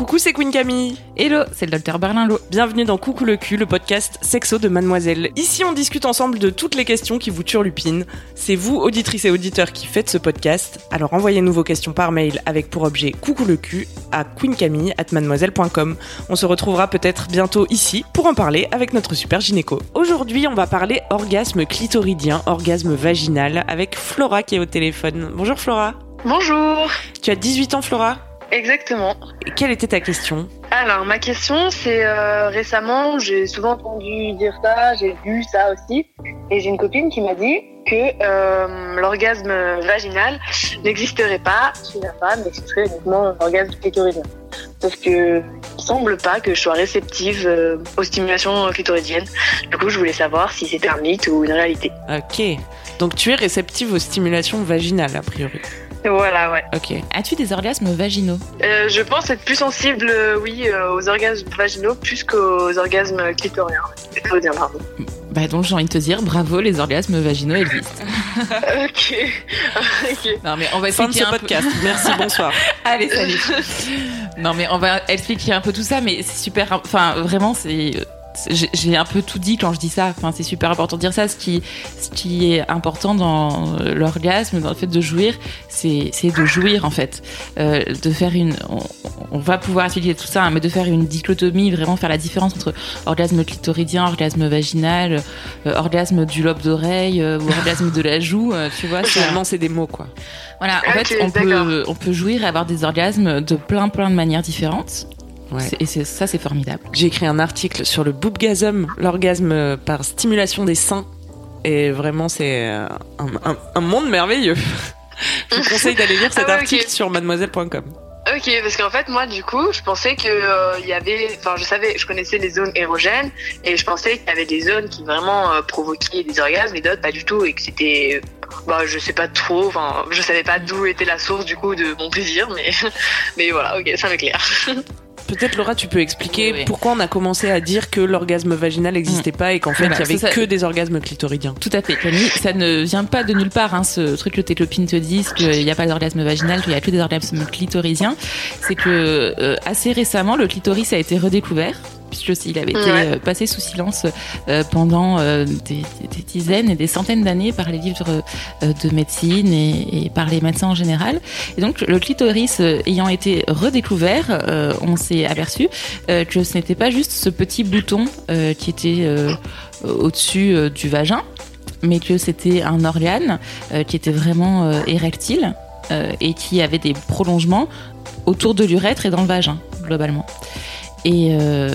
Coucou, c'est Queen Camille. Hello, c'est le docteur Berlinlot. Bienvenue dans Coucou le cul, le podcast sexo de Mademoiselle. Ici, on discute ensemble de toutes les questions qui vous turlupinent. C'est vous, auditrices et auditeurs, qui faites ce podcast. Alors envoyez-nous vos questions par mail avec pour objet Coucou le cul à queencamille@mademoiselle.com. On se retrouvera peut-être bientôt ici pour en parler avec notre super gynéco. Aujourd'hui, on va parler orgasme clitoridien, orgasme vaginal avec Flora qui est au téléphone. Bonjour Flora. Bonjour. Tu as 18 ans Flora? Exactement. Quelle était ta question Alors ma question c'est euh, récemment j'ai souvent entendu dire ça, j'ai vu ça aussi et j'ai une copine qui m'a dit que euh, l'orgasme vaginal n'existerait pas chez la femme mais que ce serait uniquement l'orgasme clitoridien. Sauf que il semble pas que je sois réceptive euh, aux stimulations clitoridiennes. Du coup je voulais savoir si c'était un mythe ou une réalité. Ok. Donc tu es réceptive aux stimulations vaginales a priori. Voilà ouais. Ok. As-tu des orgasmes vaginaux Euh, je pense être plus sensible euh, oui euh, aux orgasmes vaginaux plus qu'aux orgasmes clitoriens. Clitoridiens pardon. Bah donc j'ai envie de te dire bravo, les orgasmes vaginaux existent. ok. ok. Non mais on va Fin de expliquer ce un podcast. Merci, bonsoir. Allez, salut. non mais on va expliquer un peu tout ça, mais c'est super. Enfin vraiment, c'est j'ai un peu tout dit quand je dis ça. Enfin, c'est super important de dire ça. Ce qui, ce qui est important dans euh, l'orgasme, dans le fait de jouir, c'est de jouir en fait, Euh, de faire une. On, on va pouvoir expliquer tout ça, hein, mais de faire une dichotomie, vraiment faire la différence entre orgasme clitoridien, orgasme vaginal, euh, orgasme du lobe d'oreille euh, ou orgasme de la joue. euh, tu vois, Finalement, c'est des mots quoi. voilà, en Ok, fait, on peut, on peut jouir et avoir des orgasmes de plein plein de manières différentes. Ouais. C'est- Et c'est- ça, c'est formidable. J'ai écrit un article sur le boobgasm, l'orgasme par stimulation des seins. Et vraiment, c'est euh, un, un- un monde merveilleux. Je vous conseille d'aller lire cet Ah ouais, article sur mademoiselle.com. Ok, parce qu'en fait, moi, du coup, je pensais que euh, il y avait, enfin, je savais, je connaissais les zones érogènes et je pensais qu'il y avait des zones qui vraiment euh, provoquaient des orgasmes et d'autres pas du tout et que c'était, bah, je sais pas trop, enfin, je savais pas d'où était la source du coup de mon plaisir, mais, mais voilà, ok, ça m'éclaire. Peut-être Laura, tu peux expliquer Oui, pourquoi on a commencé à dire que l'orgasme vaginal n'existait pas et qu'en fait, il Voilà, y avait ça. que des orgasmes clitoridiens. Tout à fait, Camille. Ça ne vient pas de nulle part, hein, ce truc que tes copines te disent qu'il n'y a pas d'orgasme vaginal, qu'il n'y a que des orgasmes clitorisiens. C'est que euh, assez récemment, le clitoris a été redécouvert. Puisque avait été Ouais. euh, passé sous silence euh, pendant euh, des, des dizaines et des centaines d'années par les livres de médecine et, et par les médecins en général. Et donc le clitoris ayant été redécouvert, on s'est aperçu que ce n'était pas juste ce petit bouton qui était au-dessus du vagin, mais que c'était un organe euh, qui était vraiment euh, érectile euh, et qui avait des prolongements autour de l'urètre et dans le vagin, globalement. Et, euh,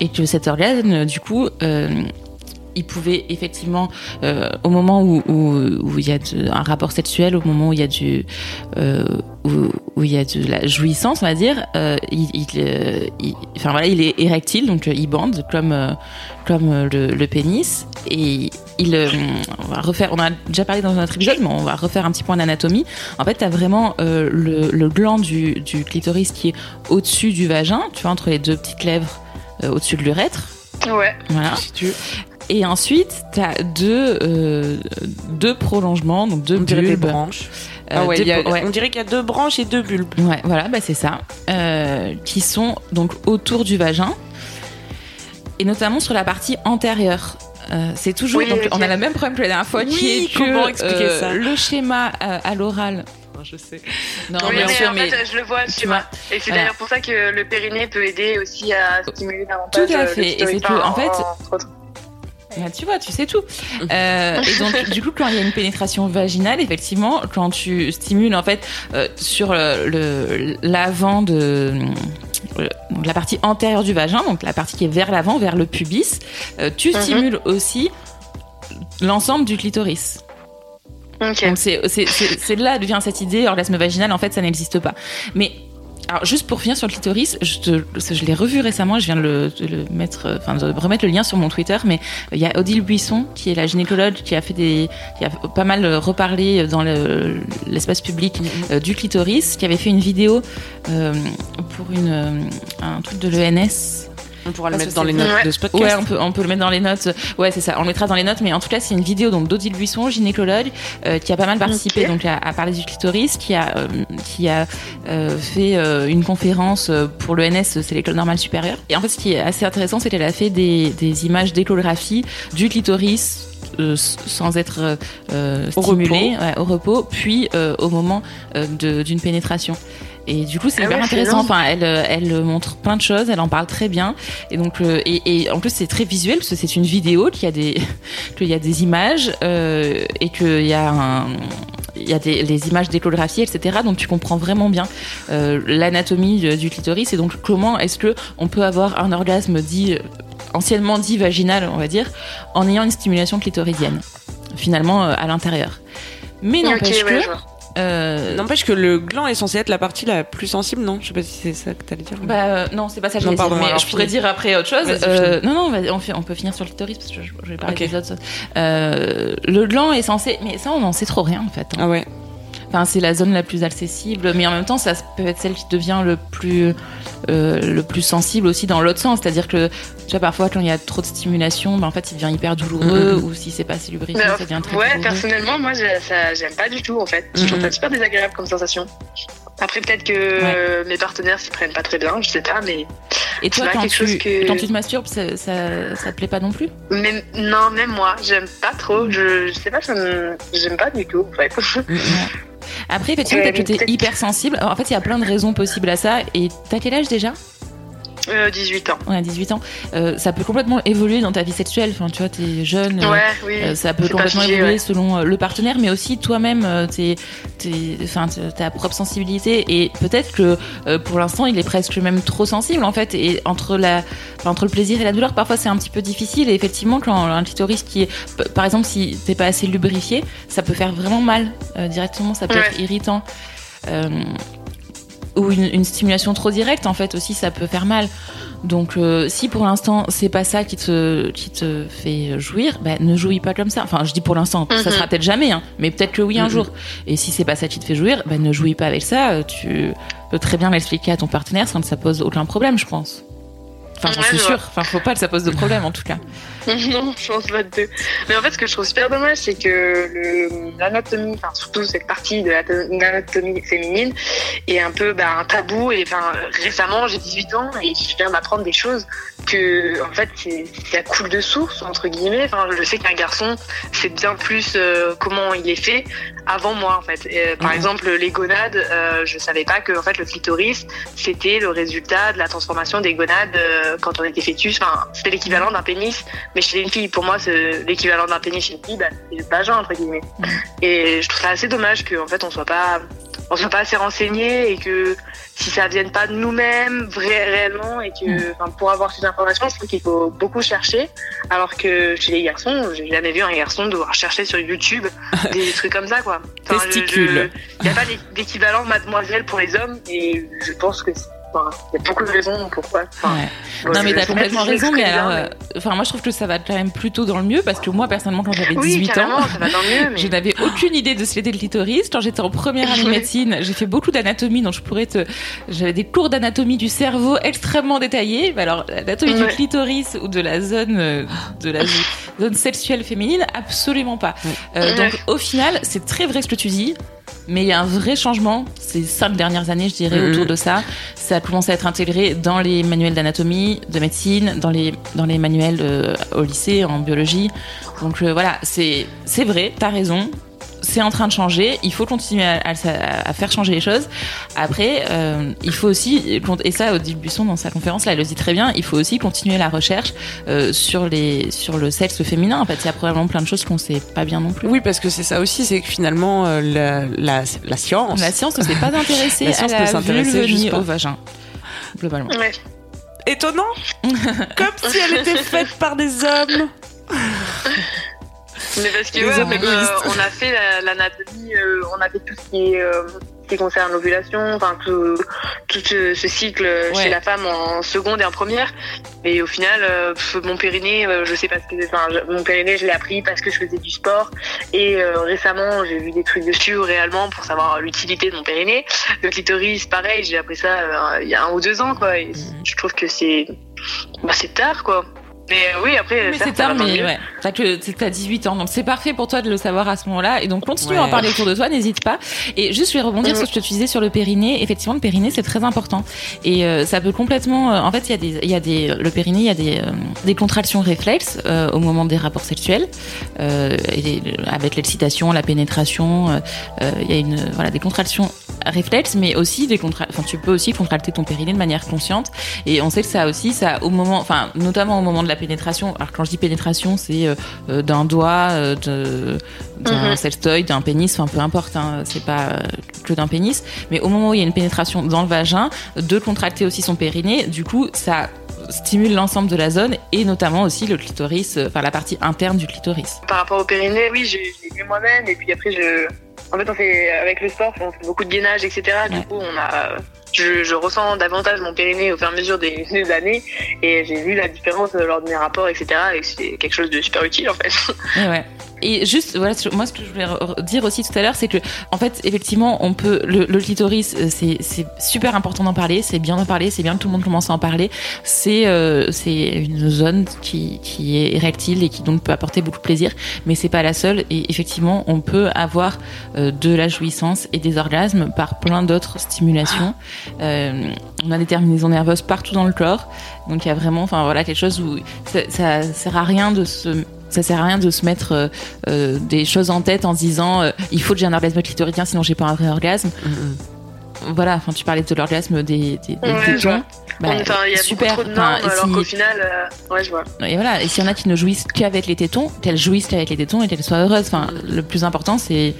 et que cet organe, du coup, euh, il pouvait effectivement, euh, au moment où, où, où il y a de- un rapport sexuel, au moment où il y a du, euh, où, où il y a de la jouissance, on va dire, euh, il, il, euh, il- enfin voilà, il est érectile, donc euh, il bande comme euh, comme le, le pénis, et il, euh, on va refaire, on a déjà parlé dans un autre épisode, mais on va refaire un petit point d'anatomie. En fait, tu as vraiment euh, le, le gland du, du clitoris qui est au-dessus du vagin, tu vois, entre les deux petites lèvres euh, au-dessus de l'urètre. ouais. Voilà. Si tu Et ensuite, tu as deux, euh, deux prolongements, donc deux on des bulbes. branches. Euh, ah ouais, deux- a- ouais. on dirait qu'il y a deux branches et deux bulbes. Ouais, voilà, bah c'est ça. Euh, qui sont donc autour du vagin et notamment sur la partie antérieure. Euh, c'est toujours, Oui, donc ok. on a le même problème que la dernière fois, qui Oui, est que comment expliquer euh, ça le schéma euh, à l'oral. Je sais. Non, oui, bien mais sûr, en mais fait, je le vois, tu vois. Et c'est voilà. d'ailleurs pour ça que le périnée peut aider aussi à stimuler davantage. Tout à le fait. Et c'est que, en fait. Bah, tu vois, tu sais tout. Euh, et donc, du coup, quand il y a une pénétration vaginale, effectivement, quand tu stimules en fait euh, sur le- l'avant de euh, donc la partie antérieure du vagin, donc la partie qui est vers l'avant, vers le pubis, euh, tu Mhm. stimules aussi l'ensemble du clitoris. Donc c'est c'est là vient cette idée orgasme vaginal en fait ça n'existe pas. Mais alors juste pour finir sur le clitoris, je, l'ai revu récemment, je viens de le, le, mettre, enfin de remettre le lien sur mon Twitter, mais il y a Odile Buisson qui est la gynécologue qui a fait des, qui a pas mal reparlé dans l'espace public mm-hmm. euh, du clitoris, qui avait fait une vidéo euh, pour une euh, un truc de l'ENS on pourra le mettre dans les notes de ce podcast. Ouais, on peut, on peut le mettre dans les notes. Ouais, c'est ça. On le mettra dans les notes, mais en tout cas, c'est une vidéo donc d'Odile Buisson, gynécologue, euh, qui a pas mal participé donc à, parler du clitoris, qui a euh, qui a euh, fait une conférence pour l'ENS, c'est l'école normale supérieure. Et en fait, ce qui est assez intéressant, c'est qu'elle a fait des, des images d'échographie du clitoris sans être euh, stimulé au repos, au repos puis au moment d'une pénétration. Et du coup, c'est ah hyper intéressant. Enfin, elle, euh, elle montre plein de choses, elle en parle très bien. Et donc, euh, et, et, en plus, c'est très visuel parce que c'est une vidéo, qu'il y a des, qu'il y a des images euh, et qu'il y a un, il y a des, les images d'échographie, etc. Donc tu comprends vraiment bien euh, l'anatomie du clitoris et donc comment est-ce que on peut avoir un orgasme dit anciennement dit vaginal, on va dire, en ayant une stimulation clitoridienne finalement à l'intérieur. Mais n'empêche que euh... N'empêche que le gland est censé être la partie la plus sensible, non? Je sais pas si c'est ça que tu allais dire. Bah euh, non, c'est pas ça que j'allais dire. Mais je pourrais dire après autre chose. Euh, non, non, on, on, peut finir sur le clitoris parce que je, je vais parler des autres. Euh, le gland est censé, mais ça on en sait trop rien en fait. Hein. Ah ouais. Enfin, c'est la zone la plus accessible, mais en même temps, ça peut être celle qui devient le plus, euh, le plus sensible aussi dans l'autre sens. C'est-à-dire que, tu vois, parfois, quand il y a trop de stimulation, ben, en fait, il devient hyper douloureux, ou si c'est pas assez lubrifié, ça devient très ouais, douloureux. personnellement, moi, j'aime pas du tout, en fait. Je trouve ça super désagréable comme sensation. Après, peut-être que mes partenaires s'y prennent pas très bien, je sais pas, mais. Et toi, quand, tu, que... quand tu te masturbes, ça, ça, ça, te plaît pas non plus? Non, même moi, j'aime pas trop. Je, je sais pas, j'aime pas du tout, en fait. Après, effectivement, peut-être que t'es hyper sensible. en fait, il y a plein de raisons possibles à ça. Et t'as quel âge déjà? 18 euh, ans. Ouais, 18 ans. Euh, ça peut complètement évoluer dans ta vie sexuelle. Enfin, tu vois, t'es jeune. Ouais, oui. Euh, ça peut complètement évoluer selon le partenaire, mais aussi toi-même, t'es, enfin, ta propre sensibilité. Et peut-être que pour l'instant, il est presque même trop sensible, en fait. Et entre la, entre le plaisir et la douleur, parfois c'est un petit peu difficile. Et effectivement, quand un clitoris qui est, par exemple, si t'es pas assez lubrifié, ça peut faire vraiment mal directement. Ça peut être irritant ou une, stimulation trop directe, en fait, aussi, ça peut faire mal. Donc, euh, si pour l'instant, c'est pas ça qui te, qui te fait jouir, bah, ne jouis pas comme ça. Enfin, je dis pour l'instant, ça mhm. sera peut-être jamais, hein, mais peut-être que oui un mhm. jour. Et si c'est pas ça qui te fait jouir, bah, ne jouis pas avec ça. Tu peux très bien l'expliquer à ton partenaire sans que ça pose aucun problème, je pense. Enfin, j'en suis sûre. Enfin, faut pas que ça pose de problème, en tout cas. non, je pense pas de deux. Mais en fait, ce que je trouve super dommage, c'est que l'anatomie, enfin, surtout cette partie de l'anatomie féminine, est un peu bah, un tabou. Et enfin, récemment, j'ai 18 ans et je viens d'apprendre des choses que, en fait, ça coule de source, entre guillemets. Enfin, je sais qu'un garçon, c'est bien plus euh, comment il est fait avant moi, en fait. Par mhm. exemple, les gonades, euh, je savais pas que, en fait, le clitoris, c'était le résultat de la transformation des gonades euh, quand on était fœtus. Enfin, c'était l'équivalent d'un pénis mais chez une fille, pour moi, c'est l'équivalent d'un pénis chez une fille, bah, c'est le vagin, entre guillemets. Et je trouve ça assez dommage qu'en fait, on soit pas, on soit pas assez renseigné et que si ça vienne pas de nous-mêmes, vrai, réellement, et que, mm. enfin, pour avoir ces informations, je trouve qu'il faut beaucoup chercher. Alors que chez les garçons, j'ai jamais vu un garçon devoir chercher sur YouTube des trucs comme ça, quoi. Enfin, Il n'y a pas d'équivalent mademoiselle pour les hommes, et je pense que il y a beaucoup de raisons pourquoi. non, mais t'as complètement raison, mais alors, euh, enfin, moi je trouve que ça va quand même plutôt dans le mieux parce que moi personnellement, quand j'avais 18 ans, je n'avais aucune idée de ce qu'était le clitoris. Quand j'étais en première année de médecine, j'ai fait beaucoup d'anatomie, donc je pourrais te. J'avais des cours d'anatomie du cerveau extrêmement détaillés. alors, l'anatomie du clitoris ou de la zone, euh, de la zone sexuelle féminine, absolument pas. Euh, donc, au final, c'est très vrai ce que tu dis mais il y a un vrai changement ces cinq dernières années, je dirais, autour de ça. Ça a commencé à être intégré dans les manuels d'anatomie, de médecine, dans les, dans les manuels euh, au lycée, en biologie. Donc euh, voilà, c'est vrai, t'as raison c'est en train de changer. Il faut continuer à, faire changer les choses. Après, euh, il faut aussi, et ça, Odile Buisson dans sa conférence là, elle le dit très bien. Il faut aussi continuer la recherche euh, sur les sur le sexe féminin. En fait, il y a probablement plein de choses qu'on sait pas bien non plus. Oui, parce que c'est ça aussi, c'est que finalement euh, la, la, la, science, la science ne s'est pas intéressée la science à la vulve au vagin, globalement. Ouais. Étonnant, comme si elle était faite par des hommes. Mais parce que ouais, on, euh, on a fait la- l'anatomie, euh, on a fait tout ce qui est euh, qui concerne l'ovulation, enfin tout, tout ce, ce cycle Ouais. chez la femme en seconde et en première. Et au final, euh, mon périnée, euh, je sais pas ce que, enfin, je- mon périnée, je l'ai appris parce que je faisais du sport. Et euh, récemment, j'ai vu des trucs dessus réellement pour savoir l'utilité de mon périnée. Le clitoris, pareil, j'ai appris ça il y a un ou deux ans, quoi. Et je trouve que c'est, bah, c'est tard, quoi. Mais euh, oui, après, c'est mieux. ouais. T'as que t'as 18 ans, donc c'est parfait pour toi de le savoir à ce moment-là. Et donc continue à en parler autour de toi, n'hésite pas. Et juste, je vais rebondir sur ce que tu disais sur le périnée. Effectivement, le périnée c'est très important et euh, ça peut complètement. euh, en fait, il y a des, il y a des, le périnée, il y a des, euh, des contractions réflexes euh, au moment des rapports sexuels, euh, et avec l'excitation, la pénétration. euh, euh, Il y a une, voilà, des contractions réflexes, mais aussi des contra... enfin, tu peux aussi contracter ton périnée de manière consciente. Et on sait que ça aussi, ça au moment, enfin, notamment au moment de la pénétration. Alors quand je dis pénétration, c'est euh, euh, d'un doigt, euh, d'un Mhm. sextoy, d'un pénis, enfin peu importe, hein, c'est pas que d'un pénis. Mais au moment où il y a une pénétration dans le vagin, de contracter aussi son périnée, du coup, ça stimule l'ensemble de la zone et notamment aussi le clitoris, enfin la partie interne du clitoris. Par rapport au périnée, oui, l'ai vu moi-même. Et puis après, je. En fait, on fait, avec le sport, on fait beaucoup de gainage, etc. Du coup, on a. Je, ressens davantage mon périnée au fur et à mesure des, années. Et j'ai vu la différence lors de mes rapports, etc. Et c'est quelque chose de super utile, en fait. Et juste, voilà, moi, ce que je voulais re- dire aussi tout à l'heure, c'est que, en fait, effectivement, on peut, le, le clitoris, euh, c'est, super important d'en parler, c'est bien d'en parler, c'est bien que tout le monde commence à en parler. C'est, euh, c'est une zone qui, qui est érectile et qui donc peut apporter beaucoup de plaisir, mais c'est pas la seule. Et effectivement, on peut avoir euh, de la jouissance et des orgasmes par plein d'autres stimulations. Euh, on a des terminaisons nerveuses partout dans le corps. Donc il y a vraiment, enfin voilà, quelque chose où ça, ça sert à rien de se ça sert à rien de se mettre euh, euh, des choses en tête en se disant euh, il faut que j'ai un orgasme clitoridien sinon j'ai pas un vrai orgasme. Voilà, enfin tu parlais de l'orgasme des, des, des Ouais, tétons. vois. Bah, Enfin, il y a super. trop de Enfin, normes, et alors si- qu'au final, euh, ouais, je vois. et voilà, et s'il y en a qui ne jouissent qu'avec les tétons, qu'elles jouissent qu'avec les tétons et qu'elles soient heureuses. Enfin, le plus important, c'est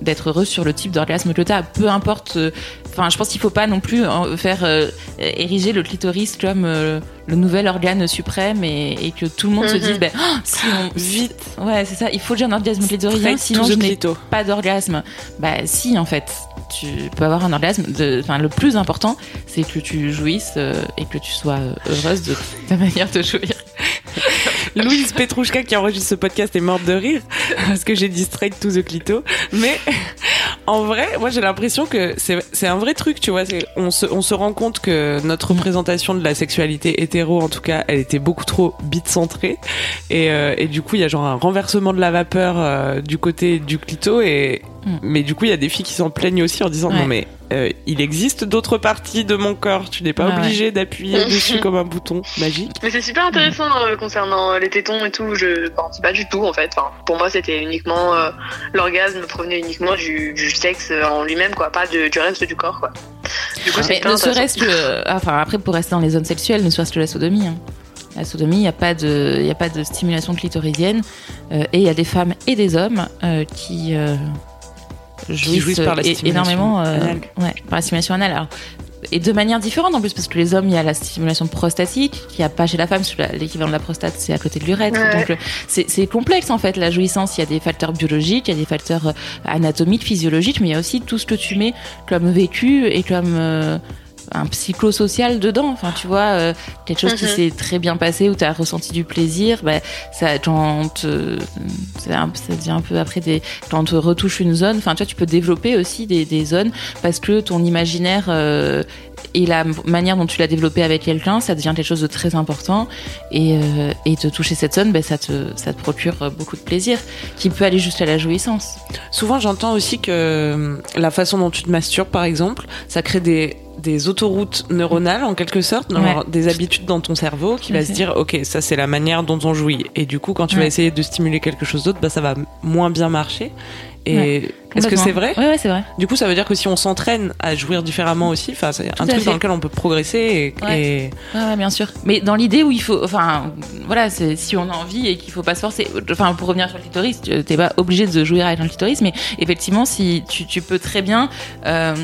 d'être heureuse sur le type d'orgasme que tu as, peu importe. euh, Enfin, je pense qu'il faut pas non plus euh, faire euh, ériger le clitoris comme le nouvel organe suprême et, et que tout le monde se Mhm. dise, ben, oh, si on, Vite, ouais, c'est ça, il faut que j'ai un orgasme clitoridien, sinon je n'ai pas d'orgasme. Bah, si, en fait, tu peux avoir un orgasme. De, enfin, le plus important, c'est que tu jouisses euh, et que tu sois heureuse de ta manière de jouir. Louise Petrouchka qui enregistre ce podcast est morte de rire parce que j'ai dit straight to the clito. Mais en vrai, moi j'ai l'impression que c'est un vrai truc, tu vois. On se, rend compte que notre représentation de la sexualité hétéro, en tout cas, elle était beaucoup trop bite centrée. Et, euh, et du coup, il y a genre un renversement de la vapeur euh, du côté du clito. Et, Mm. Mais du coup, il y a des filles qui s'en plaignent aussi en disant Ouais. non mais euh, il existe d'autres parties de mon corps. Tu n'es pas ouais. obligé d'appuyer dessus comme un bouton magique. Mais c'est super intéressant euh, concernant euh, les tétons et tout. Je pense pas du tout en fait. Enfin, pour moi, c'était uniquement euh, l'orgasme provenait uniquement du, du sexe en lui-même, quoi, pas de- du reste du corps, quoi. Du coup, c'est Mais ne serait-ce que, enfin après pour rester dans les zones sexuelles, ne serait-ce que la sodomie. hein. La sodomie, il n'y a pas de, il y a pas de stimulation clitoridienne euh, et il y a des femmes et des hommes euh, qui euh, jouissent, jouissent par la énormément euh, anale. ouais, par la stimulation anale. Alors, et de manière différente en plus parce que les hommes il y a la stimulation prostatique qui a pas chez la femme parce que la- l'équivalent de la prostate c'est à côté de l'urètre Ouais. donc euh, c'est c'est complexe en fait la jouissance il y a des facteurs biologiques il y a des facteurs euh, anatomiques physiologiques mais il y a aussi tout ce que tu mets comme vécu et comme euh, un psychosocial dedans. Enfin tu vois euh, quelque chose qui Mhm. s'est très bien passé où tu as ressenti du plaisir bah, ça quand te- c'est un- ça devient un peu après des quand on te retouche une zone. Enfin tu vois tu peux développer aussi des, des zones parce que ton imaginaire euh, et la manière dont tu l'as développé avec quelqu'un ça devient quelque chose de très important. Et, euh, et te toucher cette zone ben, ça te ça te procure beaucoup de plaisir qui peut aller jusqu'à la jouissance. Souvent, j'entends aussi que euh, la façon dont tu te masturbes, par exemple, ça crée des, des autoroutes neuronales, en quelque sorte, genre des habitudes dans ton cerveau qui va Ok. se dire, ok, ça c'est la manière dont on jouit. Et du coup, quand tu vas essayer de stimuler quelque chose d'autre, bah, ça va moins bien marcher. Et est-ce que c'est vrai? Ouais ouais c'est vrai Du coup, ça veut dire que si on s'entraîne à jouir différemment aussi, enfin, c'est un truc fait. dans lequel on peut progresser et, Ouais. bien sûr. Mais dans l'idée où il faut, enfin, voilà, si on a envie et qu'il faut pas se forcer. Enfin, pour revenir sur le clitoris, tu- t'es pas obligé de jouir avec un clitoris, mais effectivement, si tu, tu peux très bien. euh,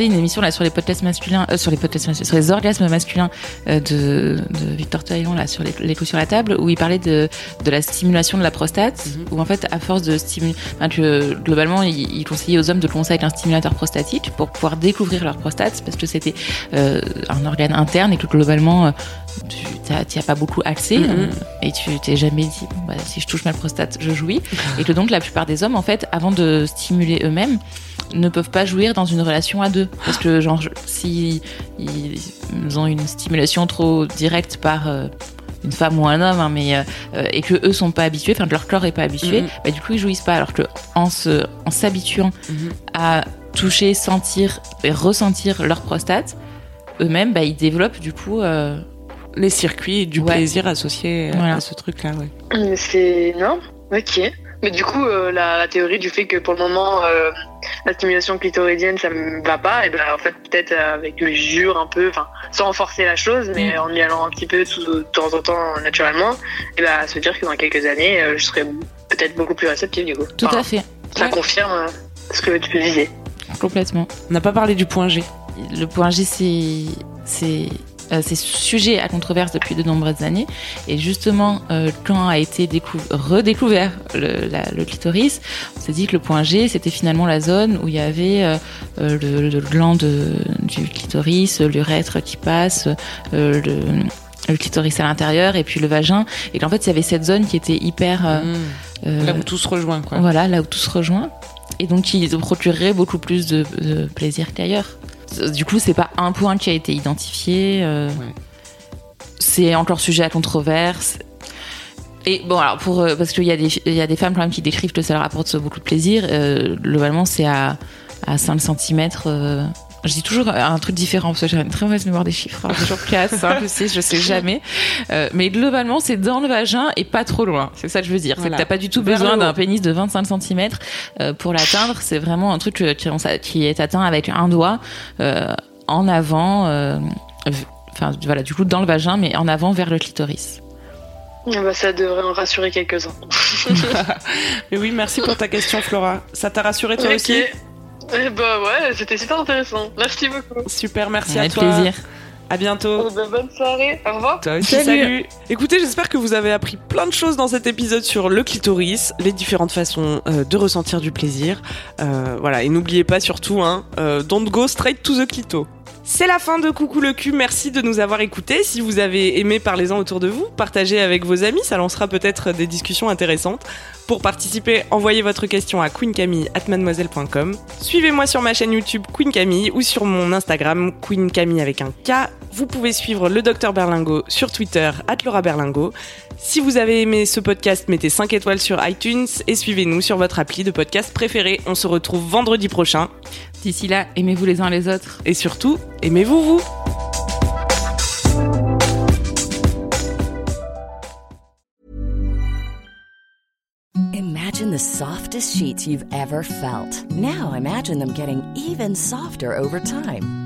une émission là sur les podcasts masculins, euh, sur les podcasts masculins, sur les orgasmes masculins euh, de, de Victor Taillon là sur les, les coups sur la table, où il parlait de, de la stimulation de la prostate, Mhm. où en fait à force de stimuler, enfin, globalement il, il conseillait aux hommes de commencer avec un stimulateur prostatique pour pouvoir découvrir leur prostate, parce que c'était euh, un organe interne et que globalement tu t'y as pas beaucoup accès Mhm. et tu t'es jamais dit bon, bah, si je touche ma prostate je jouis et que donc la plupart des hommes en fait avant de stimuler eux-mêmes ne peuvent pas jouir dans une relation à deux parce que genre si ils ont une stimulation trop directe par euh, une femme ou un homme hein, mais euh, euh, et que eux sont pas habitués enfin que leur corps est pas habitué Mhm. bah, du coup ils jouissent pas alors que en s'habituant Mhm. à toucher sentir et ressentir leur prostate eux-mêmes bah, ils développent du coup euh, Les circuits du Ouais. plaisir associés Voilà. à ce truc-là, ouais. C'est énorme. Ok. Mais du coup, euh, la, la théorie du fait que pour le moment, euh, la stimulation clitoridienne, ça me va pas, et ben en fait, peut-être avec le jure un peu, enfin, sans renforcer la chose, mais Mm. en y allant un petit peu tout, de temps en temps naturellement, et ben se dire que dans quelques années, euh, je serai peut-être beaucoup plus réceptive du coup. tout Enfin, à fait Ça Ouais. confirme euh, ce que tu disais. complètement On n'a pas parlé du point G. le point G, c'est euh, c'est sujet à controverse depuis de nombreuses années. Et justement, euh, quand a été décou- redécouvert le, la- le clitoris, on s'est dit que le point G, c'était finalement la zone où il y avait euh, le, le gland de- du clitoris, l'urètre qui passe, le, le clitoris à l'intérieur et puis le vagin. Et qu'en fait, il y avait cette zone qui était hyper... euh, Mmh. Là où tout se rejoint, quoi. voilà, là où tout se rejoint. Et donc, qui procurerait beaucoup plus de, de plaisir qu'ailleurs. Du coup, c'est pas un point qui a été identifié. euh, Ouais. C'est encore sujet à controverse. Et bon, alors, pour, euh, parce qu'il y, a des- y a des femmes quand même qui décrivent que ça leur apporte beaucoup de plaisir. euh, globalement, c'est à, à 5 cm. Je dis toujours un truc différent parce que j'ai une très mauvaise mémoire des chiffres. Alors, toujours 4, 5, 6, je sais jamais. Euh, mais globalement, c'est dans le vagin et pas trop loin. C'est ça que je veux dire. C'est Voilà. que t'as pas du tout Vers besoin d'un pénis de 25 cm pour l'atteindre. C'est vraiment un truc euh, qui, qui est atteint avec un doigt euh, en avant. euh, Enfin, voilà, du coup, dans le vagin, mais en avant vers le clitoris. Eh ben, ça devrait en rassurer quelques-uns. Mais oui, merci pour ta question, Flora. Ça t'a rassuré toi Ok. aussi? Eh bah ouais, c'était super intéressant. Merci beaucoup. Super, merci à Avec toi. plaisir. À bientôt. Eh ben, bonne soirée. Au revoir. Toi aussi, salut. Écoutez, j'espère que vous avez appris plein de choses dans cet épisode sur le clitoris, les différentes façons euh, de ressentir du plaisir. Euh, voilà, et n'oubliez pas surtout, hein, euh, don't go straight to the clito. C'est la fin de Coucou le cul, merci de nous avoir écoutés. Si vous avez aimé, parlez-en autour de vous, partagez avec vos amis, ça lancera peut-être des discussions intéressantes. Pour participer, envoyez votre question à queencamille@mademoiselle.com. Suivez-moi sur ma chaîne YouTube Queen Camille ou sur mon Instagram Queen Camille avec un K. Vous pouvez suivre le docteur Berlingo sur Twitter Laura Berlingo. Si vous avez aimé ce podcast, mettez 5 étoiles sur iTunes et suivez-nous sur votre appli de podcast préféré. On se retrouve vendredi prochain D'ici là, aimez-vous les uns les autres. et surtout, aimez-vous vous. Imagine the softest sheets you've ever felt. Now imagine them getting even softer over time.